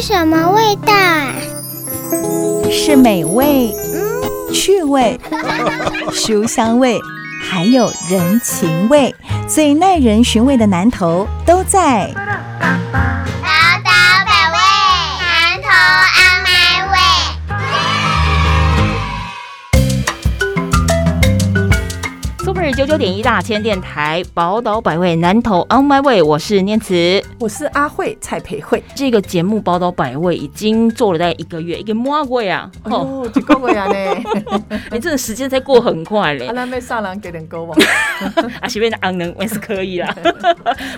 是什么味道啊？是美味、趣味、书香味，还有人情味，最耐人寻味的南头都在。九九点一大千电台宝岛百味南投 On My Way，我是念慈。我是阿慧蔡培慧。这个节目宝岛百味已经做了大概一个月，一个魔鬼啊！哦，哦，一个月啊呢，你 这个时间在过很快嘞 啊，。咱要上人给点歌吧。啊，随便的昂能也是可以啦。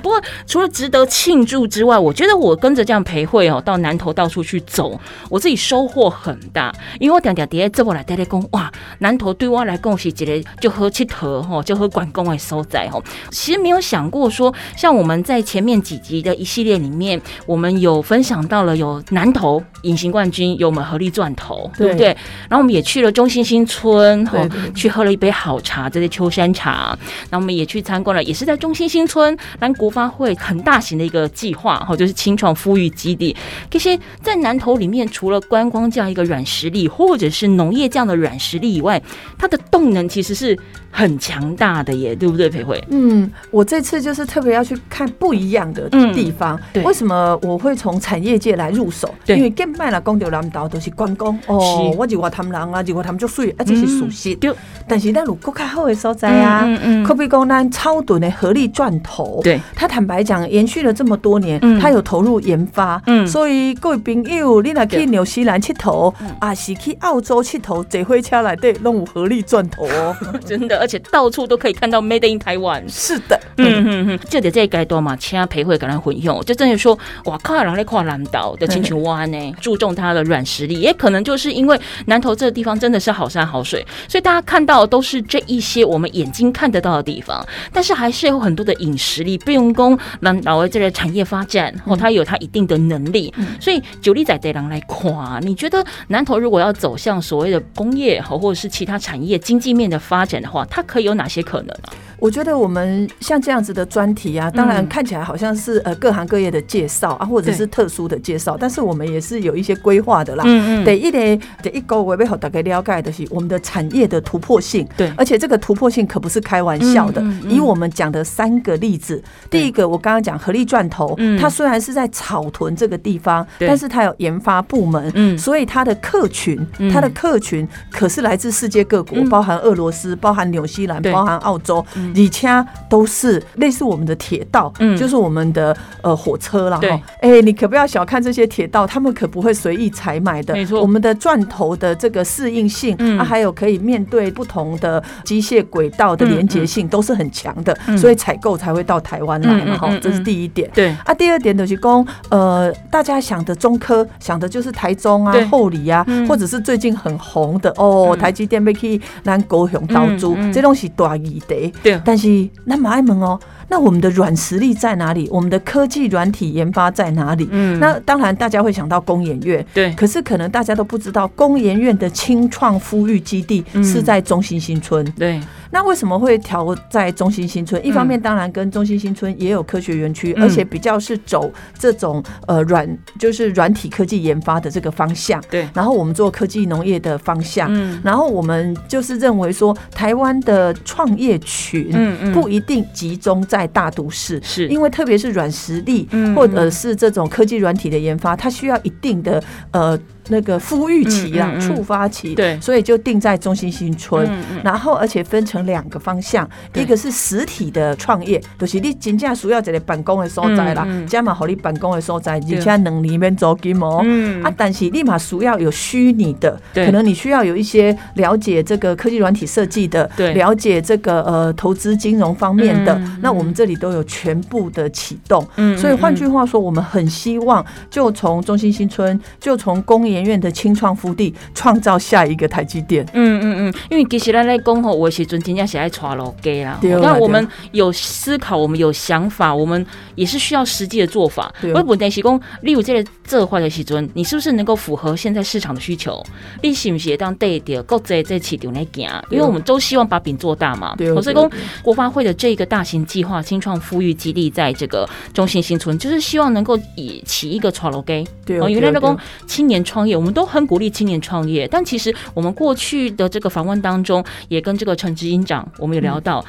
不过除了值得庆祝之外，我觉得我跟着这样陪会哦，到南投到处去走，我自己收获很大。因为我点点碟这么来带来讲，哇，南投对我来讲是一个就喝七头吼，就喝管工的收在吼。其实没有想过说，像我们在前面几集的一系列里面，我们有分享到了有南投隐形冠军，有我们合力钻头，对不对？然后我们也去了中心新村，吼去喝了一杯好茶，这些秋山茶。那我们也去参观了，也是在中心新村，南国发会很大型的一个计划，哈，就是清创富裕基地。这些在南投里面，除了观光这样一个软实力，或者是农业这样的软实力以外，它的动能其实是很强大的耶，对不对，裴慧？嗯，我这次就是特别要去看不一样的地方。对为什么我会从产业界来入手？对因为更卖了讲到南岛都是观光哦是，我是外滩人啊，是外滩足水，啊，这是属实。对但是咱有更较好的所在啊，嗯嗯可比讲咱超短的合力钻头。对，他坦白讲，延续了这么多年，嗯他有投入研发，嗯所以各位朋友，你若去纽西兰佚佗，啊是去澳洲佚佗，坐火车内底拢有合力钻头哦。真的，而且到处都可以看到 Made in Taiwan。是的，嗯嗯嗯，就得这阶段嘛，请培会跟他混用，就真的说，哇靠，人在跨南岛的青球湾呢，注重它的软实力，也可能就是因为南投这个地方真的是好山好水，所以大家看到都是这一些我们眼睛看得到的地方，但是还是有很多的饮食力，不用功南岛的这个产业发展，哦，它有它一定的能力，所以九力仔得人来夸，你觉得南投如果要走向所谓的工业和或者是其他产业经济面的发展的话，它可以有哪些可能呢？我觉得我们像这样子的专题啊，当然嗯看起来好像是呃各行各业的介绍啊，或者是特殊的介绍，但是我们也是有一些规划的啦。嗯嗯。得一个第一个我要好大概了解的是我们的产业的突破性，对。而且这个突破性可不是开玩笑的。嗯嗯嗯。以我们讲的三个例子，第一个我刚刚讲合力钻头，嗯。它虽然是在草屯这个地方，但是它有研发部门，嗯。所以它的客群嗯，它的客群可是来自世界各国，嗯。包含俄罗斯、包含纽西兰、包含澳洲嗯，以前都是类似我们的铁道嗯，就是我们的呃火车啦。对哈。哎，你可不要小看这些铁道，他们可不会随意采买的。没错我们的钻头的这个适应性嗯啊，还有可以面对不同的机械轨道的连接性都是很强的嗯，所以采购才会到台湾来。哈嗯，这是第一点。对，啊，第二点就是讲，呃，大家想的中科，想的就是台中啊对、后里啊，嗯或者是最近很红的哦，嗯台积电被去南高雄投资嗯嗯，这东西大议题。对但是那么爱问哦，那我们的软实力在哪里？我们的科技软体研发在哪里？嗯那当然大家会想到工研院，对，可是可能大家都不知道，工研院的清创孵育基地嗯是在中心新村。对，那为什么会调在中心新村？一方面当然跟中心新村也有科学园区，嗯而且比较是走这种呃软就是软体科技研发的这个方向。对，然后我们做科技农业的方向，嗯然后我们就是认为说，台湾的创业群嗯嗯不一定集中在大都市。是，因为特别是软实力嗯，或者是这种科技软体的研发，它需要一定的呃那个孵育期啦嗯嗯、嗯触发期，对。所以就定在中心新村。然后而且分成两个方向，对。一个是实体的创业，就是你真正需要一个办公的所在啦加嘛好你办公的所在，对。而且能里面做金哦。嗯。啊，但是立马需要有虚拟的，可能你需要有一些了解这个科技软体设计的，了解这个呃投资金融方面的，嗯。那我们这里都有全部的启动。嗯所以换句话说，我们很希望就从中心新村，就从工研研院的青创福地创造下一个台积电。嗯嗯嗯，因为其实咱在讲吼，我时阵真正是爱带路给啦。那我们有思考，我们有想法，我们也是需要实际的做法。对我问题是讲，例如这个这块的时阵，你是不是能够符合现在市场的需求？你是不是当对的国际在市场来行？因为我们都希望把饼做大嘛。对所以讲国发会的这个大型计划青创富裕基地，在这个中心新村，就是希望能够以起一个传楼给。对哦，原来的工青年创业，我们都很鼓励青年创业，但其实我们过去的这个访问当中，也跟这个陈执行长，我们有聊到，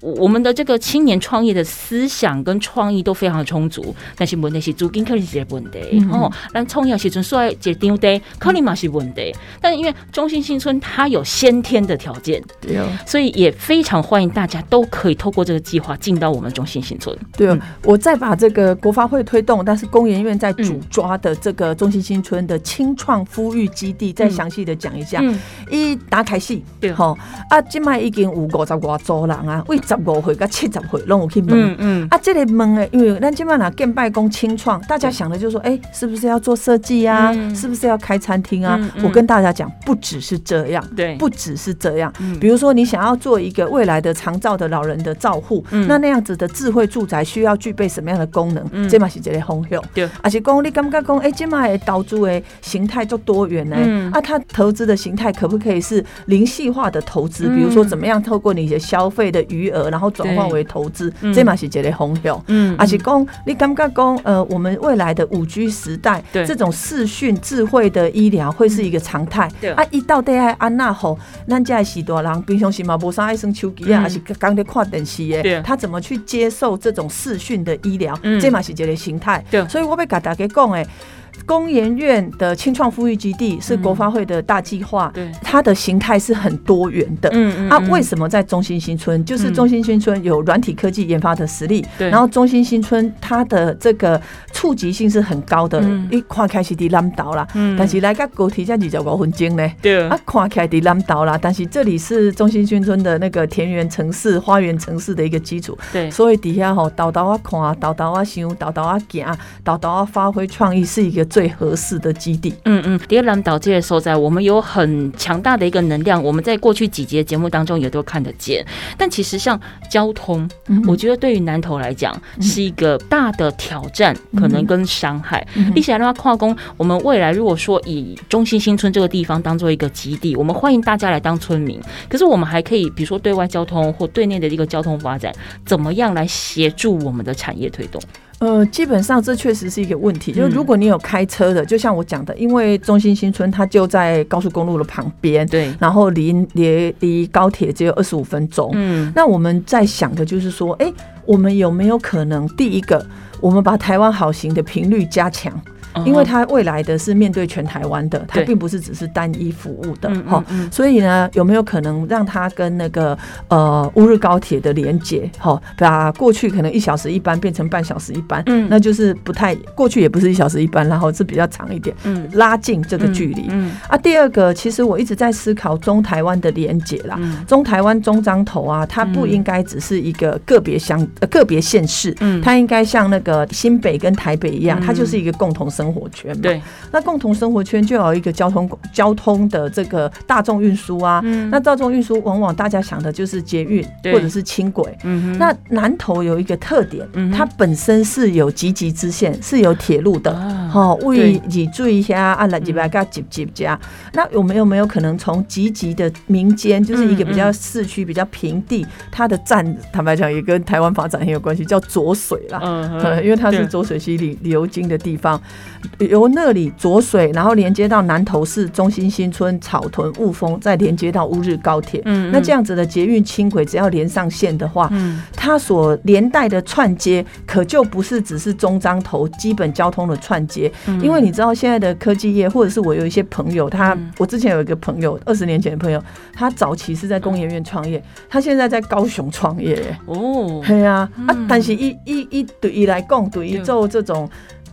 我我们的这个青年创业的思想跟创意都非常的充足，但是问题是租金可能是问题，嗯哦，但创业的时阵说来一个张地，可能嘛是问题，但因为中心新村它有先天的条件，对哦所以也非常欢迎大家都可以透过这个计划进到我们中心新村。对我再把这个国发会推动，但是工研院在主抓的这个中心新村的青创孵育基地，再详细的讲一下。嗯，一打开戏，对吼啊，今麦已经有五十外组人啊，为十五岁到七十岁拢有去问。嗯嗯，啊，这里问的，因为咱今麦拿建拜工清创，大家想的就是说，哎、是不是要做设计啊？嗯是不是要开餐厅啊？我跟大家讲，不只是这样，对，不只是这样。嗯比如说，你想要做一个未来的长照的老人的照护，嗯那那样子的智慧住宅需要具备什么样的功能？嗯这嘛是一个方向。对而且讲你感觉讲，哎、今嘛的投资的形态就多元呢、嗯啊，它投资的形态可不可以是零细化的投资？嗯比如说，怎么样透过你的消费的余额，然后转换为投资嗯？这嘛是一个方向。嗯而且讲，你感觉讲，呃，我们未来的五 G 时代，这种视讯智慧的医疗会是一个常态。对啊，一到底爱安那吼，咱这时大人平常时嘛无啥爱耍手机啊，嗯还是刚在看电视对的，他怎么去接受这种视讯的医疗嗯？这嘛是一个形态对。所以我要甲大家讲诶。工研院的青创富裕基地是国发会的大计划，对。它的形态是很多元的。嗯啊，为什么在中心新村？就是嗯。中心新村有软体科技研发的实力，对。然后中心新村它的这个触及性是很高的嗯，一看开始伫南岛啦，嗯。但是来个高铁才二十五分钟呢。对。啊，看起来伫南岛啦，但是这里是中心新村的那个田园城市、花园城市的一个基础，对。所以底下吼，豆豆啊看，豆豆啊想，豆豆啊行，豆豆啊发挥创意，是一个最合适的基地。嗯嗯，第二蓝岛这些所在，我们有很强大的一个能量，我们在过去几节节目当中也都看得见。但其实像交通，嗯我觉得对于南投来讲是一个大的挑战，可能跟伤害。嗯立起来的话，跨工，我们未来如果说以中心新村这个地方当做一个基地，我们欢迎大家来当村民。可是我们还可以，比如说对外交通或对内的一个交通发展，怎么样来协助我们的产业推动？呃，基本上这确实是一个问题。就如果你有开车的，就像我讲的，因为中心新村它就在高速公路的旁边，对，然后离离离高铁只有二十五分钟。嗯，那我们在想的就是说，哎、我们有没有可能第一个，我们把台湾好行的频率加强？因为它未来的是面对全台湾的，它并不是只是单一服务的嗯哈。所以呢，有没有可能让它跟那个呃乌日高铁的连接，哈，把过去可能一小时一班变成半小时一班，嗯。那就是不太过去也不是一小时一班，然后是比较长一点，嗯。拉近这个距离。嗯啊，第二个，其实我一直在思考中台湾的连接啦。嗯。中台湾中彰头啊，它不嗯。应该只是一个个别乡、呃个别县市，嗯。它应该像那个新北跟台北一样，嗯。它就是一个共同生活圈嘛。对，那共同生活圈就有一个交通交通的这个大众运输啊。嗯那大众运输往往大家想的就是捷运或者是轻轨。嗯哼那南投有一个特点嗯，它本身是有集集支线，是有铁路的。啊好，为你注意一下啊，来几百个集集家。那我们有没有可能从集集的民间，就是一个比较嗯市区、比较平地，它的站，坦白讲也跟台湾发展很有关系，叫浊水啦。嗯呃，因为它是对浊水溪里流经的地方，由那里浊水，然后连接到南投市中心新村、草屯、雾峰，再连接到乌日高铁。嗯那这样子的捷运轻轨，只要连上线的话，嗯。它所连带的串接，可就不是只是中彰头基本交通的串接，嗯。因为你知道现在的科技业，或者是我有一些朋友，他、嗯。我之前有一个朋友，二十年前的朋友，他早期是在工研院创业，他现在在高雄创业，哦，对啊，啊嗯，但是一一一对伊来讲，对伊对。做这种。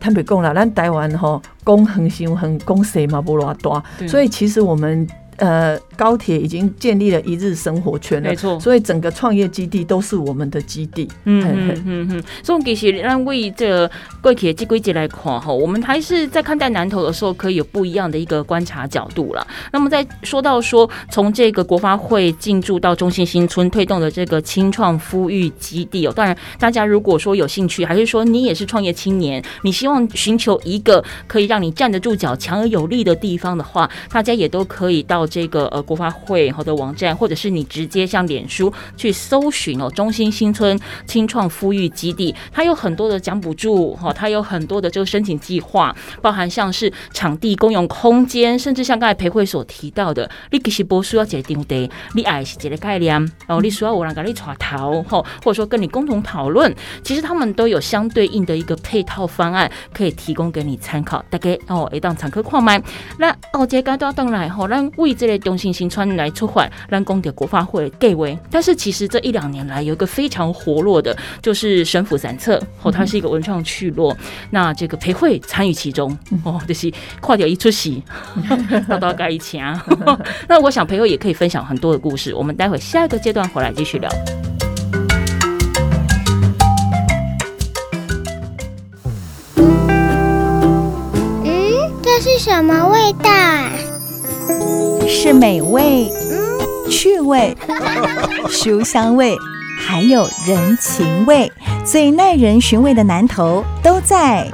坦白讲啦，咱台湾吼，讲恒星恒，讲谁嘛无偌大，对。所以其实我们呃高铁已经建立了一日生活圈了，没错所以整个创业基地都是我们的基地。嗯嗯嗯嗯，所以其实让为这个贵铁这规节来看哈，我们还是在看待南投的时候，可以有不一样的一个观察角度了。那么在说到说从这个国发会进驻到中信新村推动的这个青创孵育基地哦，当然大家如果说有兴趣，还是说你也是创业青年，你希望寻求一个可以让你站得住脚、强而有力的地方的话，大家也都可以到这个呃国发会好的网站，或者是你直接像脸书去搜寻哦，中心新村青创孵育基地，它有很多的奖补助哈，它有很多的这个申请计划，包含像是场地公用空间，甚至像刚才裴慧所提到的，你其实不需要一个场地，你爱是一个概念，然后你需要有人跟你传头哈，或者说跟你共同讨论，其实他们都有相对应的一个配套方案可以提供给你参考，大概哦，会当参考看卖。那哦，这阶段当然吼，咱为这类中信新村来出款，让公的国发会的计划。但是其实这一两年来有一个非常活络的，就是神府散策哦，它是一个文创聚落。那这个裴慧参与其中哦，就是跨掉一出席，到到该一起啊。那我想裴慧也可以分享很多的故事，我们待会下一个阶段回来继续聊。嗯，这是什么味道啊？是美味、趣味、书香味，还有人情味，最耐人寻味的南头都在。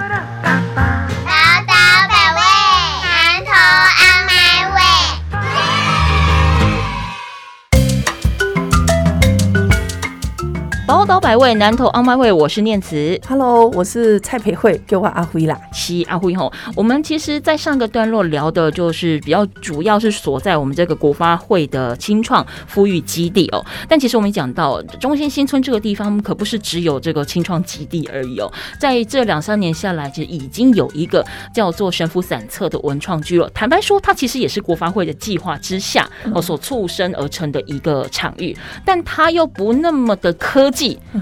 宝岛百味，南投 on my way，我是念慈。Hello，我是蔡培慧，给我阿辉啦。西阿辉吼，我们其实，在上个段落聊的就是比较主要是所在我们这个国发会的青创孵育基地哦。但其实我们讲到中心新村这个地方，可不是只有这个青创基地而已哦。在这两三年下来，其实已经有一个叫做神府散策的文创居了。坦白说，它其实也是国发会的计划之下哦所促生而成的一个场域，但它又不那么的科技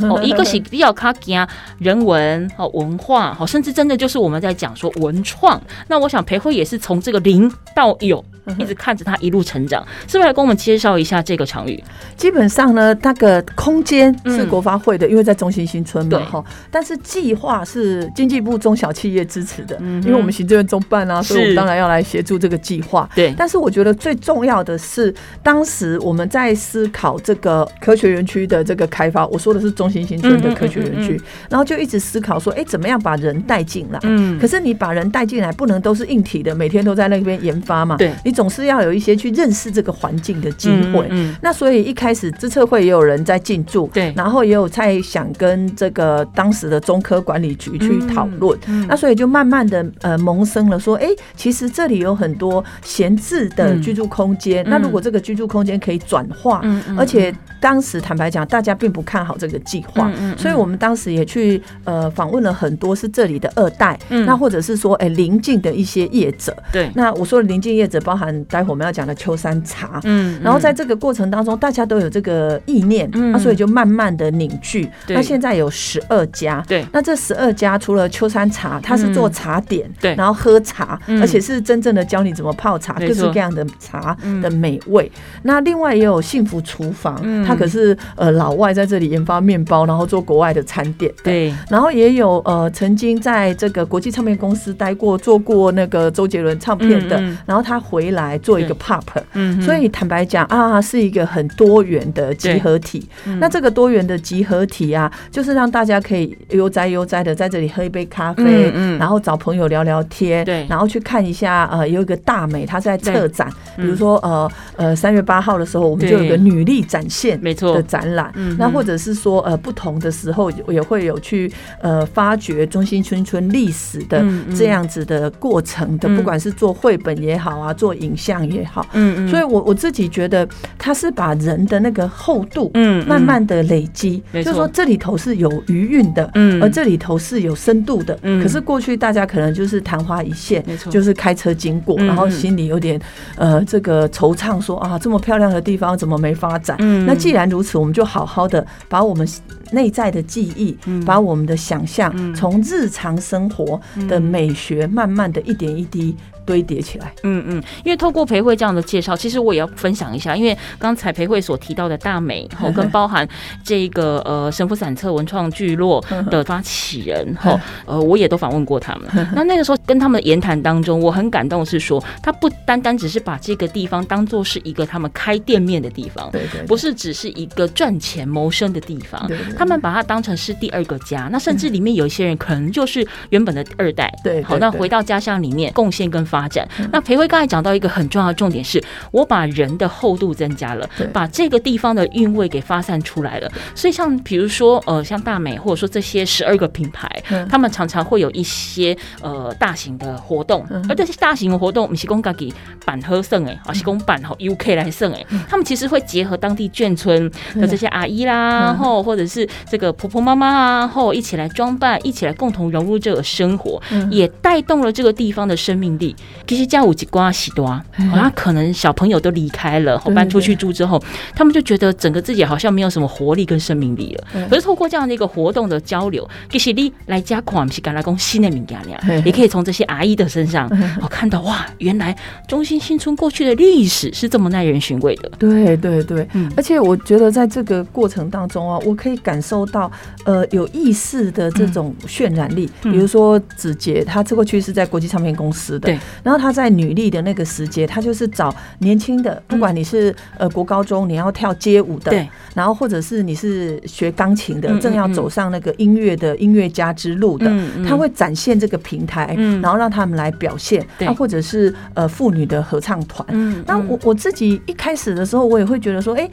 哦，一个是比较卡惊人文哦文化哦，甚至真的就是我们在讲说文创。那我想培慧也是从这个零到有，一直看着他一路成长，是不是来跟我们介绍一下这个场域？基本上呢，那个空间是嗯国发会的，因为在中心新村嘛对哈。但是计划是经济部中小企业支持的，嗯因为我们行政院中办啊，所以我们当然要来协助这个计划。对，但是我觉得最重要的是，当时我们在思考这个科学园区的这个开发，我说的是中心新村的科学园区，然后就一直思考说，哎，怎么样把人带进来？嗯可是你把人带进来，不能都是硬体的，每天都在那边研发嘛。对你总是要有一些去认识这个环境的机会。嗯那所以一开始资策会也有人在进驻，对。然后也有在想跟这个当时的中科管理局去讨论，嗯。那所以就慢慢的呃萌生了说，哎、其实这里有很多闲置的居住空间，那如果这个居住空间可以转化，而且当时坦白讲，大家并不看好这个计划，嗯嗯嗯。所以我们当时也去呃访问了很多是这里的二代，嗯。那或者是说哎邻近的一些业者，对，那我说的邻近业者包含待会我们要讲的秋山茶，嗯然后在这个过程当中，大家都有这个意念，嗯那所以就慢慢的凝聚。那现在有十二家，对。那这十二家除了秋山茶，它是做茶点，嗯对。然后喝茶，嗯。而且是真正的教你怎么泡茶，各式各样的茶嗯。的美味。那另外也有幸福厨房，嗯。它可是呃老外在这里研发面包，然后做国外的餐点。对，然后也有呃曾经在这个国际唱片公司待过，做过那个周杰伦唱片的，嗯嗯。然后他回来做一个 pop，嗯所以坦白讲啊，是一个很多元的集合体。嗯。那这个多元的集合体啊，就是让大家可以悠哉悠哉的在这里喝一杯咖啡，嗯嗯。然后找朋友聊聊天，对。然后去看一下呃有一个大美，她在策展，比嗯。如说呃呃三月八号的时候，我们就有对。个女力展现没错。的展览，嗯那或者是说呃不同的时候也会有去呃发掘中心村村历史的这样子的过程的，嗯。不管是做绘本也好啊，做影像也好，嗯所以我我自己觉得它是把人的那个厚度，嗯慢慢的累积，就是说这里头是有余韵的，嗯。而这里头是有深度的。嗯。可是过去大家可能就是昙花一现没，错。就是开车经过，嗯。然后心里有点呃这个惆怅，说啊这么漂亮的地方怎么没发展？嗯。那既然如此，我们就好好的把我们内在的记忆，嗯把我们的想象嗯，从日常生活的美学，慢慢的一点一滴。堆叠起来。嗯嗯，因为透过裴慧这样的介绍，其实我也要分享一下，因为刚才裴慧所提到的大美，吼，跟包含这个呃神父散策文创聚落的发起人，吼，呃，我也都访问过他们。那那个时候跟他们的言谈当中，我很感动，是说他不单单只是把这个地方当做是一个他们开店面的地方，对对，不是只是一个赚钱谋生的地方，他们把它当成是第二个家。那甚至里面有一些人可能就是原本的二代，好，对对对那回到家乡里面贡献跟发展。那培辉刚才讲到一个很重要的重点是，我把人的厚度增加了，把这个地方的韵味给发散出来了。所以像比如说呃，像大美或者说这些十二个品牌，嗯。他们常常会有一些呃大型的活动，嗯。而这些大型的活动，不是公家给板喝剩哎，啊是公板吼 UK 来剩哎，嗯。他们其实会结合当地眷村的这些阿姨啦，嗯。吼或者是这个婆婆妈妈啊，后一起来装扮，一起来共同融入这个生活，嗯。也带动了这个地方的生命力。其实家务几瓜喜多啊，好像可能小朋友都离开了，对搬出去住之后，他们就觉得整个自己好像没有什么活力跟生命力了。可是透过这样的一个活动的交流，其实你来家看不是干来讲新的名家嘿俩，也可以从这些阿姨的身上，哦看到哇，原来中心新村过去的历史是这么耐人寻味的。对对对，嗯。而且我觉得在这个过程当中啊，我可以感受到呃有意识的这种渲染力。嗯。比如说子杰，他这过去是在国际唱片公司的，对，然后他在女力的那个时节，他就是找年轻的，不管你是呃国高中你要跳街舞的，对，然后或者是你是学钢琴的嗯，正要走上那个音乐的音乐家之路的，他会展现这个平台，嗯。然后让他们来表现，对。啊，或者是呃妇女的合唱团，嗯那我我自己一开始的时候，我也会觉得说，哎、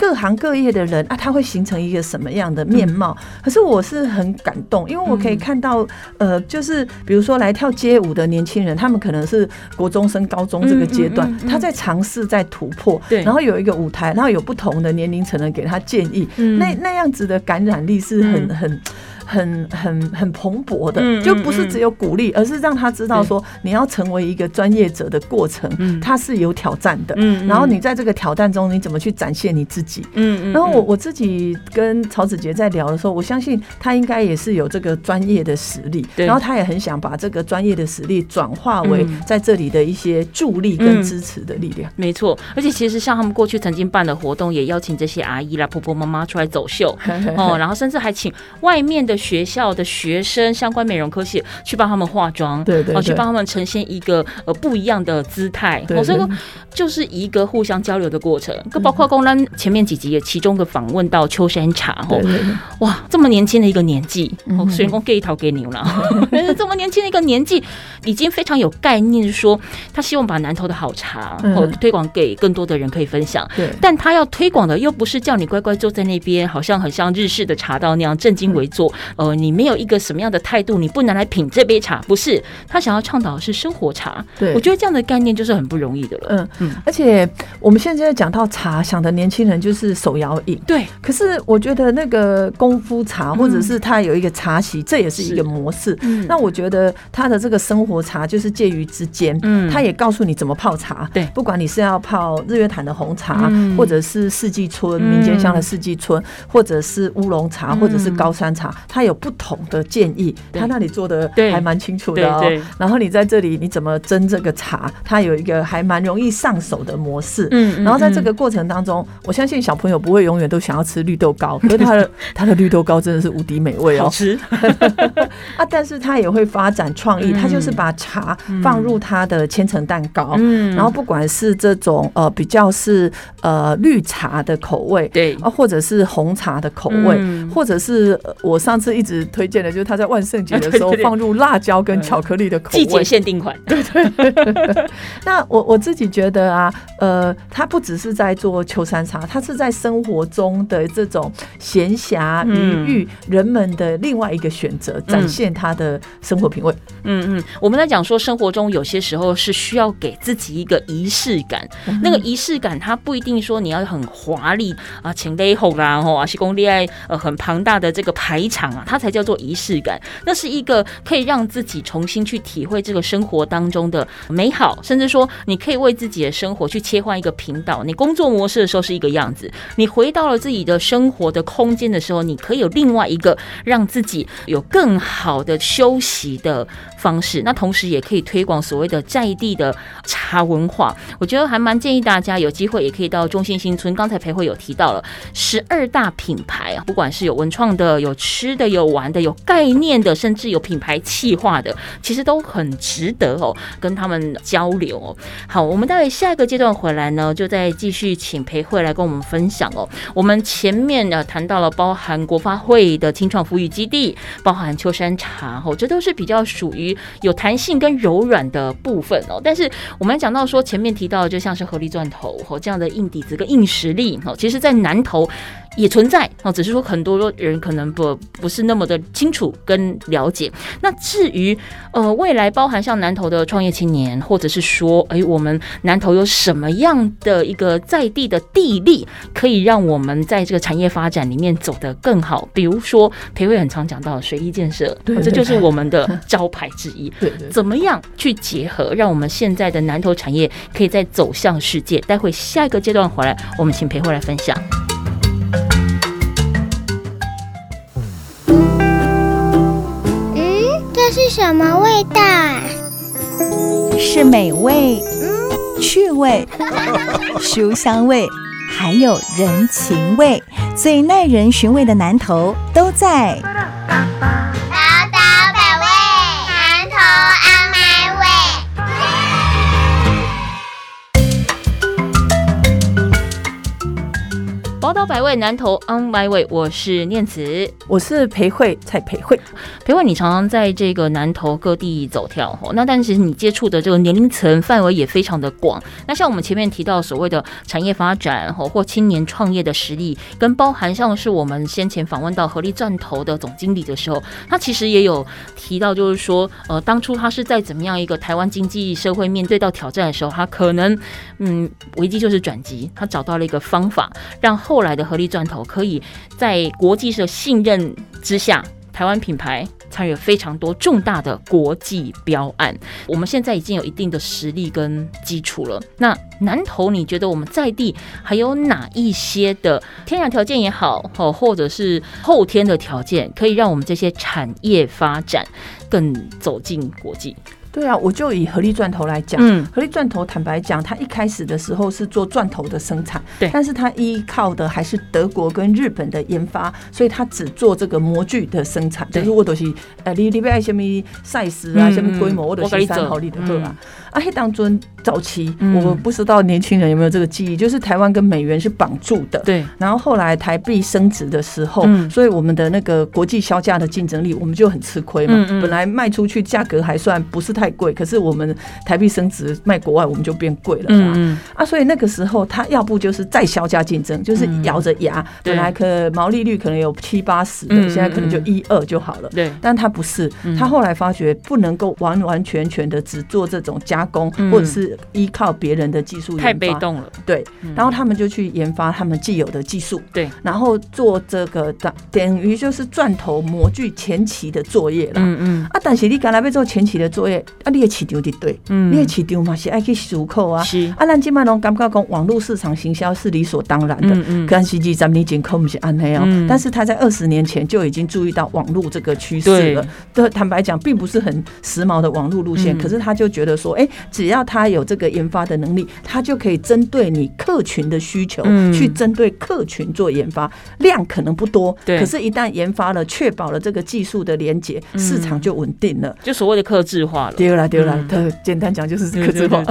各行各业的人啊，他会形成一个什么样的面貌？嗯。可是我是很感动，因为我可以看到，呃，就是比如说来跳街舞的年轻人，他们可能是国中升、高中这个阶段，他在尝试、在突破，对。然后有一个舞台，然后有不同的年龄层的人给他建议，嗯。那那样子的感染力是很嗯。很。很很很蓬勃的，嗯嗯就不是只有鼓励，而是让他知道说，你要成为一个专业者的过程，嗯它是有挑战的。嗯嗯然后你在这个挑战中，你怎么去展现你自己？嗯然后我我自己跟曹子杰在聊的时候，我相信他应该也是有这个专业的实力，对然后他也很想把这个专业的实力转化为嗯在这里的一些助力跟支持的力量。没错，而且其实像他们过去曾经办的活动，也邀请这些阿姨啦、婆婆妈妈出来走秀 哦，然后甚至还请外面的学校的学生相关美容科系去帮他们化妆，对对对。帮他们呈现一个呃不一样的姿态，对哦，所以说就是一个互相交流的过程。更包括公然前面几集也其中的访问到秋山茶哦。哇，这么年轻的一个年纪，哦，嗯虽然讲 gay 头给牛了，但是这么年轻的一个年纪，已经非常有概念，是说他希望把南投的好茶嗯哦推广给更多的人可以分享。对但他要推广的又不是叫你乖乖坐在那边，好像很像日式的茶道那样正襟危坐。呃，你没有一个什么样的态度，你不能来品这杯茶，不是？他想要倡导的是生活茶。对我觉得这样的概念就是很不容易的了。嗯嗯而且我们现在讲到茶，想的年轻人就是手摇饮。对，可是我觉得那个功夫茶，或者是他有一个茶席，这也是一个模式。嗯那我觉得他的这个生活茶就是介于之间，嗯他也告诉你怎么泡茶。对不管你是要泡日月潭的红茶，嗯或者是四季春嗯民间香的四季春，或者是乌龙茶，嗯或者是高山茶，它有不同的建议。对它那里做的对还蛮清楚的哦。然后你在这里你怎么蒸这个茶，它有一个还蛮容易上手的模式。嗯然后在这个过程当中，我相信小朋友不会永远都想要吃绿豆糕，可是他的他的绿豆糕真的是无敌美味哦。好吃，啊，但是他也会发展创意，嗯它就是把茶放入它的千层蛋糕，嗯。然后不管是这种呃比较是呃绿茶的口味，对。啊，或者是红茶的口味，嗯。或者是呃我上次一直推荐的，就是他在万圣节的时候放入辣椒跟巧克力的口味。季节。限定款。对 对那我我自己觉得啊，呃，他不只是在做秋山茶，他是在生活中的这种闲暇嗯。余裕，人们的另外一个选择，展现他的生活品味。嗯嗯，我们在讲说生活中有些时候是需要给自己一个仪式感，那个仪式感它不一定说你要很华丽啊，请雷吼啦吼啊，西宫恋爱呃很庞大的这个排场啊，它才叫做仪式感。那是一个可以让自己重新去体会这个生活当中的美好，甚至说你可以为自己的生活去切换一个频道。你工作模式的时候是一个样子，你回到了自己的生活的空间的时候，你可以有另外一个让自己有更好的休息的方式。那同时也可以推广所谓的在地的茶文化。我觉得还蛮建议大家有机会也可以到中心新村。刚才裴慧有提到了十二大品牌啊，不管是有文创的、有吃的、有玩的、有概念的，甚至有品牌企划的，其实都很值得哦，跟他们交流哦。好，我们待会下一个阶段回来呢，就再继续请裴慧来跟我们分享哦。我们前面呢谈到了包含国发会的青创服务基地，包含秋山茶哦，这都是比较属于有台弹性跟柔软的部分哦。但是我们讲到说前面提到，就像是合力钻头哦这样的硬底子跟硬实力哦，其实在南投。也存在哦，只是说很多人可能不不是那么的清楚跟了解。那至于呃未来包含像南投的创业青年，或者是说哎我们南投有什么样的一个在地的地利，可以让我们在这个产业发展里面走得更好？比如说裴慧很常讲到水利建设，对这就是我们的 招牌之一。对对怎么样去结合，让我们现在的南投产业可以再走向世界？待会下一个阶段回来，我们请裴慧来分享。什么味道啊？是美味、趣味、书香味，还有人情味，最耐人寻味的南头都在。宝岛百位，南投 on my way，我是念慈。我是裴慧蔡裴慧，裴慧，你常常在这个南投各地走跳吼，那但其实你接触的这个年龄层范围也非常的广。那像我们前面提到所谓的产业发展吼或青年创业的实力，跟包含像是我们先前访问到合力钻头的总经理的时候，他其实也有提到，就是说呃当初他是在怎么样一个台湾经济社会面对到挑战的时候，他可能嗯危机就是转机，他找到了一个方法，让后来的合力钻头可以在国际的信任之下。台湾品牌参与非常多重大的国际标案，我们现在已经有一定的实力跟基础了。那南投，你觉得我们在地还有哪一些的天然条件也好，哦，或者是后天的条件，可以让我们这些产业发展更走进国际？对啊，我就以合力钻头来讲，嗯。合力钻头坦白讲，它一开始的时候是做钻头的生产，对。但是它依靠的还是德国跟日本的研发，所以它只做这个模具的生产，对。就是我都是，呃，你你要爱什么 size 啊，嗯什么规模，我都是三毫利的货啊。啊，黑当尊早期，嗯。我不知道年轻人有没有这个记忆，就是台湾跟美元是绑住的，对，然后后来台币升值的时候，嗯。所以我们的那个国际销价的竞争力，我们就很吃亏嘛。本来卖出去价格还算不是太贵，可是我们台币升值卖国外，我们就变贵了嘛。嗯啊，所以那个时候他要不就是再销价竞争，就是咬着牙，对本来可毛利率可能有七八十的，嗯现在可能就嗯。一二就好了。对，但他不是，他后来发觉不能够完完全全的只做这种加工，嗯。或者是依靠别人的技术太被动了，对，然后他们就去研发他们既有的技术，对，然后做这个等等于就是钻头模具前期的作业啦。嗯嗯。啊，但是你刚才要做前期的作业，啊，你的市场伫对，嗯。你的市场嘛是爱去出口啊。是，啊，咱今麦拢感觉讲网络市场行销是理所当然的，嗯嗯。但是二十年前可不是安尼哦。嗯。但是他在二十年前就已经注意到网络这个趋势了。对，坦白讲，并不是很时髦的网络路线，嗯。可是他就觉得说，哎、只要他有这个研发的能力，他就可以针对你客群的需求，嗯。去针对客群做研发，量可能不多，对。可是，一旦研发了，确保了这个技术的连接，市场就稳定了。就所谓的克制化了，丢了丢啦嗯，简单讲就是对客制化。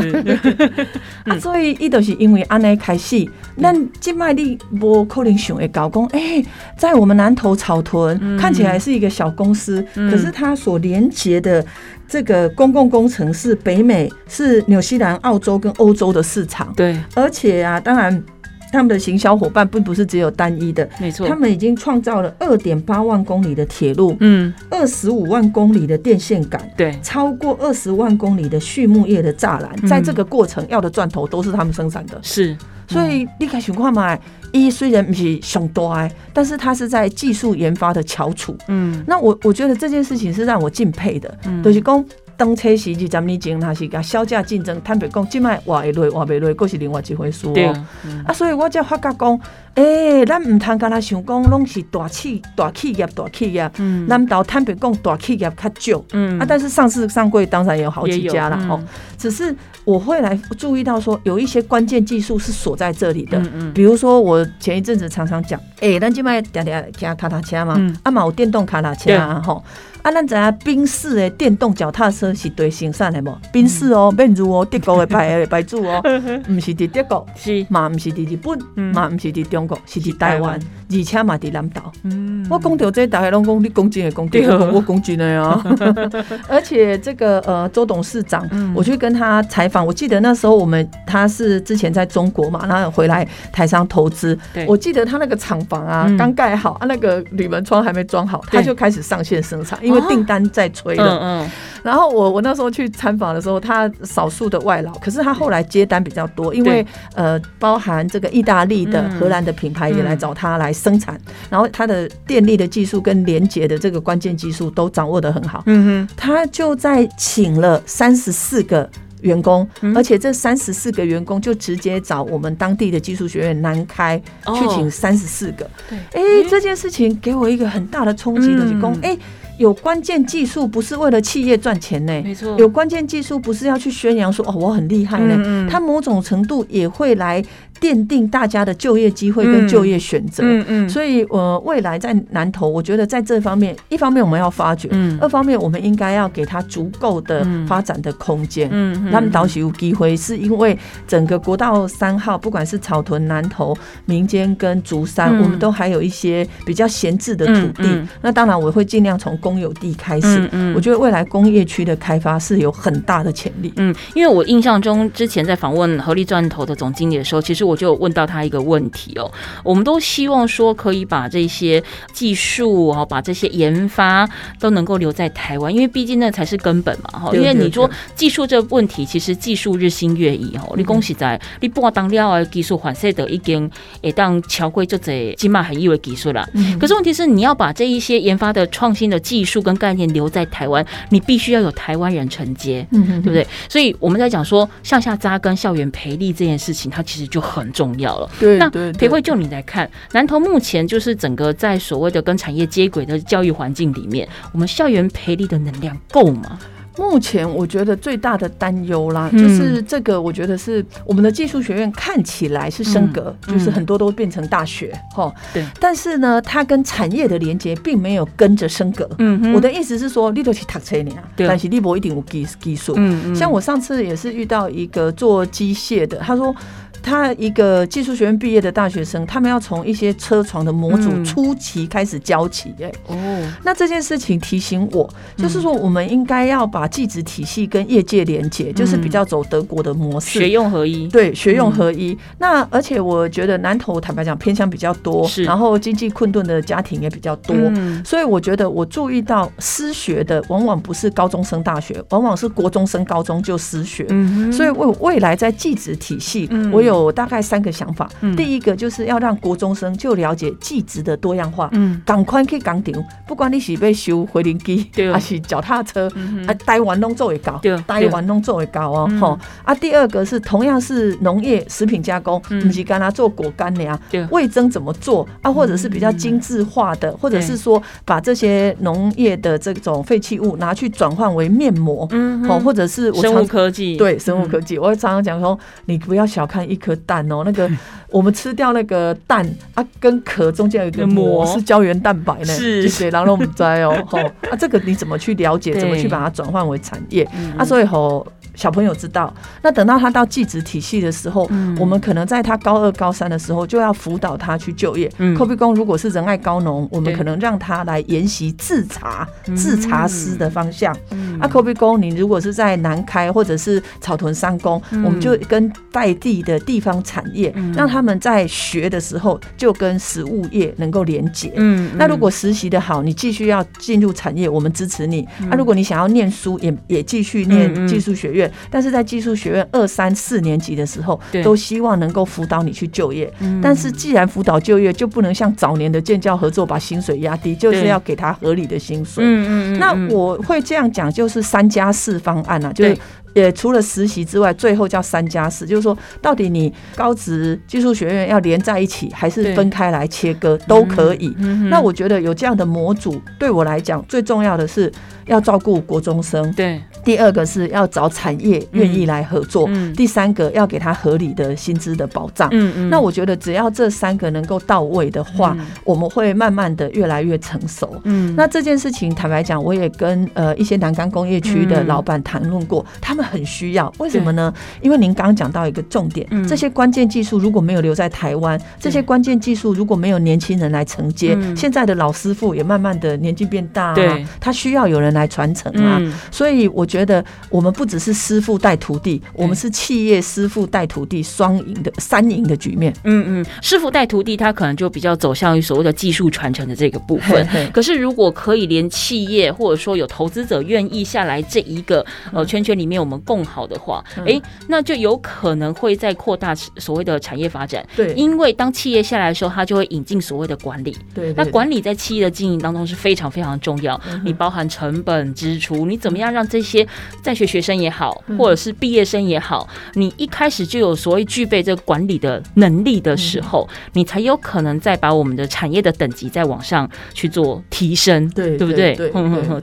所以伊就是因为安尼开始，咱即卖你无可能想会搞讲，哎、在我们南投草屯、看起来是一个小公司，可是它所连接的这个公共工程是北美、是纽西兰、澳洲跟欧洲的市场，对，而且啊，当然。他们的行销伙伴并不是只有单一的，没错。他，们已经创造了二点八万公里的铁路，嗯，二十五万公里的电线杆，对，超过二十万公里的畜牧业的栅栏，在这个过程要的钻头都是他们生产的。是，所以你看情况嘛，一虽然不是上大的，但是它是在技术研发的翘楚。嗯那我我觉得这件事情是让我敬佩的，嗯就是讲当初时二十年前，若是甲销价竞争，坦白讲，即摆活会落，活袂落，佫是另外一回事哦。对啊，嗯啊，所以我才发觉讲，诶、咱毋通干那想讲，拢是大企大企业大企业，嗯咱岛坦白讲，大企业较少。嗯啊，但是上市上柜当然也有好几家了哦。只是我会来注意到说，有一些关键技术是锁在这里的。嗯嗯比如说，我前一阵子常常讲，诶、咱即摆定定骑脚踏车嘛，嗯啊嘛有电动脚踏车啊吼。啊，咱知影宾士的电动脚踏车是对生产的无？宾士哦，免如哦，德国的牌的牌子哦，毋是伫德国，是，嘛毋是伫日本，嗯。嘛毋是伫中国，是伫台湾，而且嘛伫南岛。嗯。我讲到这，大家拢讲你讲真的讲对，对。我讲我讲真的啊。而且这个呃，周董事长，嗯。我去跟他采访，我记得那时候我们他是之前在中国嘛，然后回来台商投资对，我记得他那个厂房啊嗯。刚盖好，啊那个铝门窗还没装好，他就开始上线生产，因为哦订单在催了。嗯嗯，然后我我我那时候去参访的时候，他少数的外劳，可是他后来接单比较多，因为呃，包含这个意大利的、嗯。荷兰的品牌也来找他来生产，然后他的电力的技术跟连接的这个关键技术都掌握的很好，嗯哼。他就在请了三十四个。员工，嗯。而且这三十四个员工就直接找我们当地的技术学院南开哦。去请三十四个。对。哎、这件事情给我一个很大的冲击，就是讲，嗯哎、有关键技术不是为了企业赚钱呢，没错。有关键技术不是要去宣扬说哦我很厉害呢，嗯嗯它某种程度也会来奠定大家的就业机会跟就业选择。嗯嗯，所以，呃，未来在南投，我觉得在这方面，一方面我们要发掘，嗯。二方面我们应该要给他足够的嗯。发展的空间。嗯嗯他们倒起有机会，是因为整个国道三号，不管是草屯、南投、民间跟竹山，嗯。我们都还有一些比较闲置的土地。那当然，我会尽量从公有地开始。嗯嗯我觉得未来工业区的开发是有很大的潜力。嗯，因为我印象中之前在访问合力钻头的总经理的时候，其实我就有问到他一个问题哦，我们都希望说可以把这些技术哦，把这些研发都能够留在台湾，因为毕竟那才是根本嘛哈。因为你说技术这个问题，其实技术日新月异哦。你恭喜在你不管当料啊技术反射的已经会当桥规就这起码很易的技术啦。可是问题是，你要把这一些研发的创新的技术跟概念留在台湾，你必须要有台湾人承接。嗯对不对？所以我们在讲说向下扎根、校园培力这件事情，它其实就很重要了。那对那培慧就你来看，南投目前就是整个在所谓的跟产业接轨的教育环境里面，我们校园培力的能量够吗？目前我觉得最大的担忧啦，嗯就是这个，我觉得是我们的技术学院看起来是升格，嗯就是很多都变成大学哈。对但是呢，它跟产业的连接并没有跟着升格。嗯哼我的意思是说，你都去读车呢，对但是你不一定有技技术。嗯嗯像我上次也是遇到一个做机械的，他说。他一个技术学院毕业的大学生，他们要从一些车床的模组嗯。初期开始教起、哎、哦，那这件事情提醒我，就是说我们应该要把技职体系跟业界连接，就是比较走德国的模式。学用合一，对，学用合一。那而且我觉得南投坦白讲偏向比较多，是。然后经济困顿的家庭也比较多，嗯。所以我觉得我注意到失学的往往不是高中生大学，往往是国中升高中就失学。嗯所以未未来在技职体系，嗯。我有大概三个想法。嗯。第一个就是要让国中生就了解技职的多样化，嗯。赶快去工厂，不管你是被修回轮机对，还是脚踏车，嗯啊，台湾拢做会高对，台湾拢做会高哦嗯。吼。啊，第二个是同样是农业食品加工，嗯。不是干它做果干的呀对，味增怎么做啊？或者是比较精致化的，或者是说把这些农业的这种废弃物拿去转换为面膜，嗯哦，或者是我生物科技，对生物科技，我常常讲说，你不要小看一颗蛋哦，那个 我们吃掉那个蛋啊，跟壳中间有一个膜膜是胶原蛋白呢，是这些然后我们摘哦，吼啊，这个你怎么去了解，怎么去把它转换为产业嗯啊？所以吼。小朋友知道，那等到他到技职体系的时候，嗯。我们可能在他高二、高三的时候就要辅导他去就业。嗯。科比工如果是仁爱高农，我们可能让他来研习制茶、制茶师的方向。嗯。啊，科比工，你如果是在南开或者是草屯三公，嗯。我们就跟在地的地方产业，嗯。让他们在学的时候就跟食物业能够连结。嗯那如果实习的好，你继续要进入产业，我们支持你。啊，如果你想要念书，也也继续嗯念嗯。技术学院，但是在技术学院二三四年级的时候，都希望能够辅导你去就业。嗯。但是既然辅导就业，就不能像早年的建教合作把薪水压低，就是要给他合理的薪水。嗯嗯嗯那嗯。我会这样讲，就就是三加四方案啊，就是对也除了实习之外，最后叫三加四，就是说到底你高职技术学院要连在一起，还是分开来切割都可以。那我觉得有这样的模组，对我来讲最重要的是要照顾国中生，对，第二个是要找产业愿意来合作，嗯第三个要给他合理的薪资的保障。嗯嗯。那我觉得只要这三个能够到位的话，嗯。我们会慢慢的越来越成熟。嗯。那这件事情，坦白讲，我也跟呃一些南港工业区的嗯。老板谈论过，他们很需要。为什么呢？因为您刚刚讲到一个重点，嗯这些关键技术如果没有留在台湾，这些关键技术如果没有年轻人来承接，嗯现在的老师傅也慢慢的年纪变大、对啊，他需要有人来传承啊。嗯所以我觉得我们不只是师傅带徒弟，我们是企业师傅带徒弟双赢的三赢的局面。嗯嗯，师傅带徒弟，他可能就比较走向于所谓的技术传承的这个部分。可是，如果可以连企业或者说有投资者愿意下来这一个呃圈圈里面我们共好的话，嗯诶，那就有可能会再扩大所谓的产业发展。对因为当企业下来的时候，它就会引进所谓的管理。对，对那管理在企业的经营当中是非常非常重要，嗯你包含成本支出，你怎么样让这些在学学生也好，嗯或者是毕业生也好，你一开始就有所谓具备这个管理的能力的时候，嗯你才有可能再把我们的产业的等级再往上去做提升，对对不对？对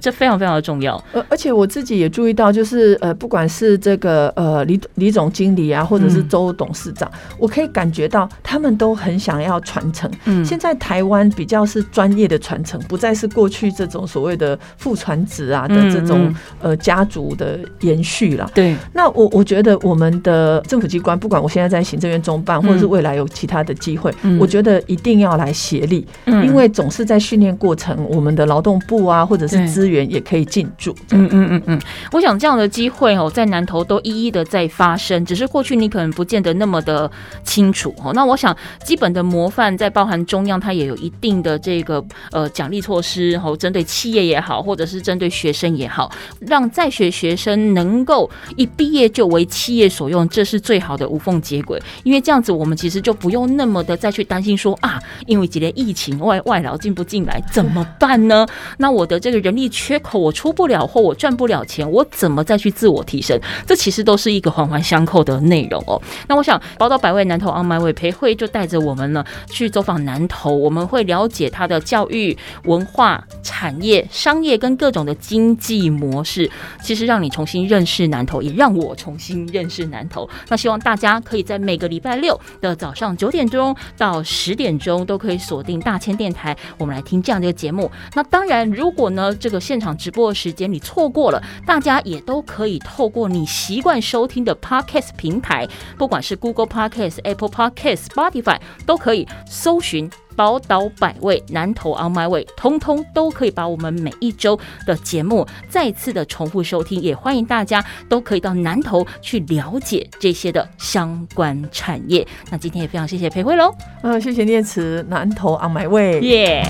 这非常非常的重要。而而且我自己也注意到，就是呃，不管是这个呃李李总经理啊，或者是嗯周董事长，我可以感觉到他们都很想要传承。嗯。现在台湾比较是专业的传承，不再是过去这种所谓的父传子啊的嗯这种嗯呃家族的延续了。对，那我我觉得我们的政府机关，不管我现在在行政院中办，或者是未来有其他的机会，嗯。我觉得一定要来协力，嗯。因为总是在训练过程，我们的劳动部啊，或者是资源也可以进驻。嗯嗯嗯嗯，我想这样的机会哦，在南头都一一的在发生，只是过去你可能不见得那么的清楚哦。那我想基本的模范在包含中央，它也有一定的这个呃奖励措施哦，针对企业也好，或者是针对学生也好，让在学学生能够一毕业就为企业所用，这是最好的无缝接轨。因为这样子，我们其实就不用那么的再去担心说啊，因为今年疫情外外劳进不进来怎么办呢？那我的这个人力缺口我出不了货，我赚不了钱，我怎么再去自我提升？这其实都是一个环环相扣的内容哦。那我想，宝岛百位南投 On My Way 培会就带着我们呢去走访南投，我们会了解它的教育、文化、产业、商业跟各种的经济模式，其实让你重新认识南投，也让我重新认识南投。那希望大家可以在每个礼拜六的早上九点钟到十点钟都可以锁定大千电台，我们来听这样的一个节目。那当然，如果呢这个现场直播的时间你错过了，大家也都可以透过你习惯收听的 Podcast 平台，不管是 Google Podcast、Apple Podcast、Spotify，都可以搜寻。宝岛百味、南投 On My Way，通通都可以把我们每一周的节目再次的重复收听，也欢迎大家都可以到南投去了解这些的相关产业。那今天也非常谢谢裴慧喽，嗯，谢谢念慈，南投 on my way。耶、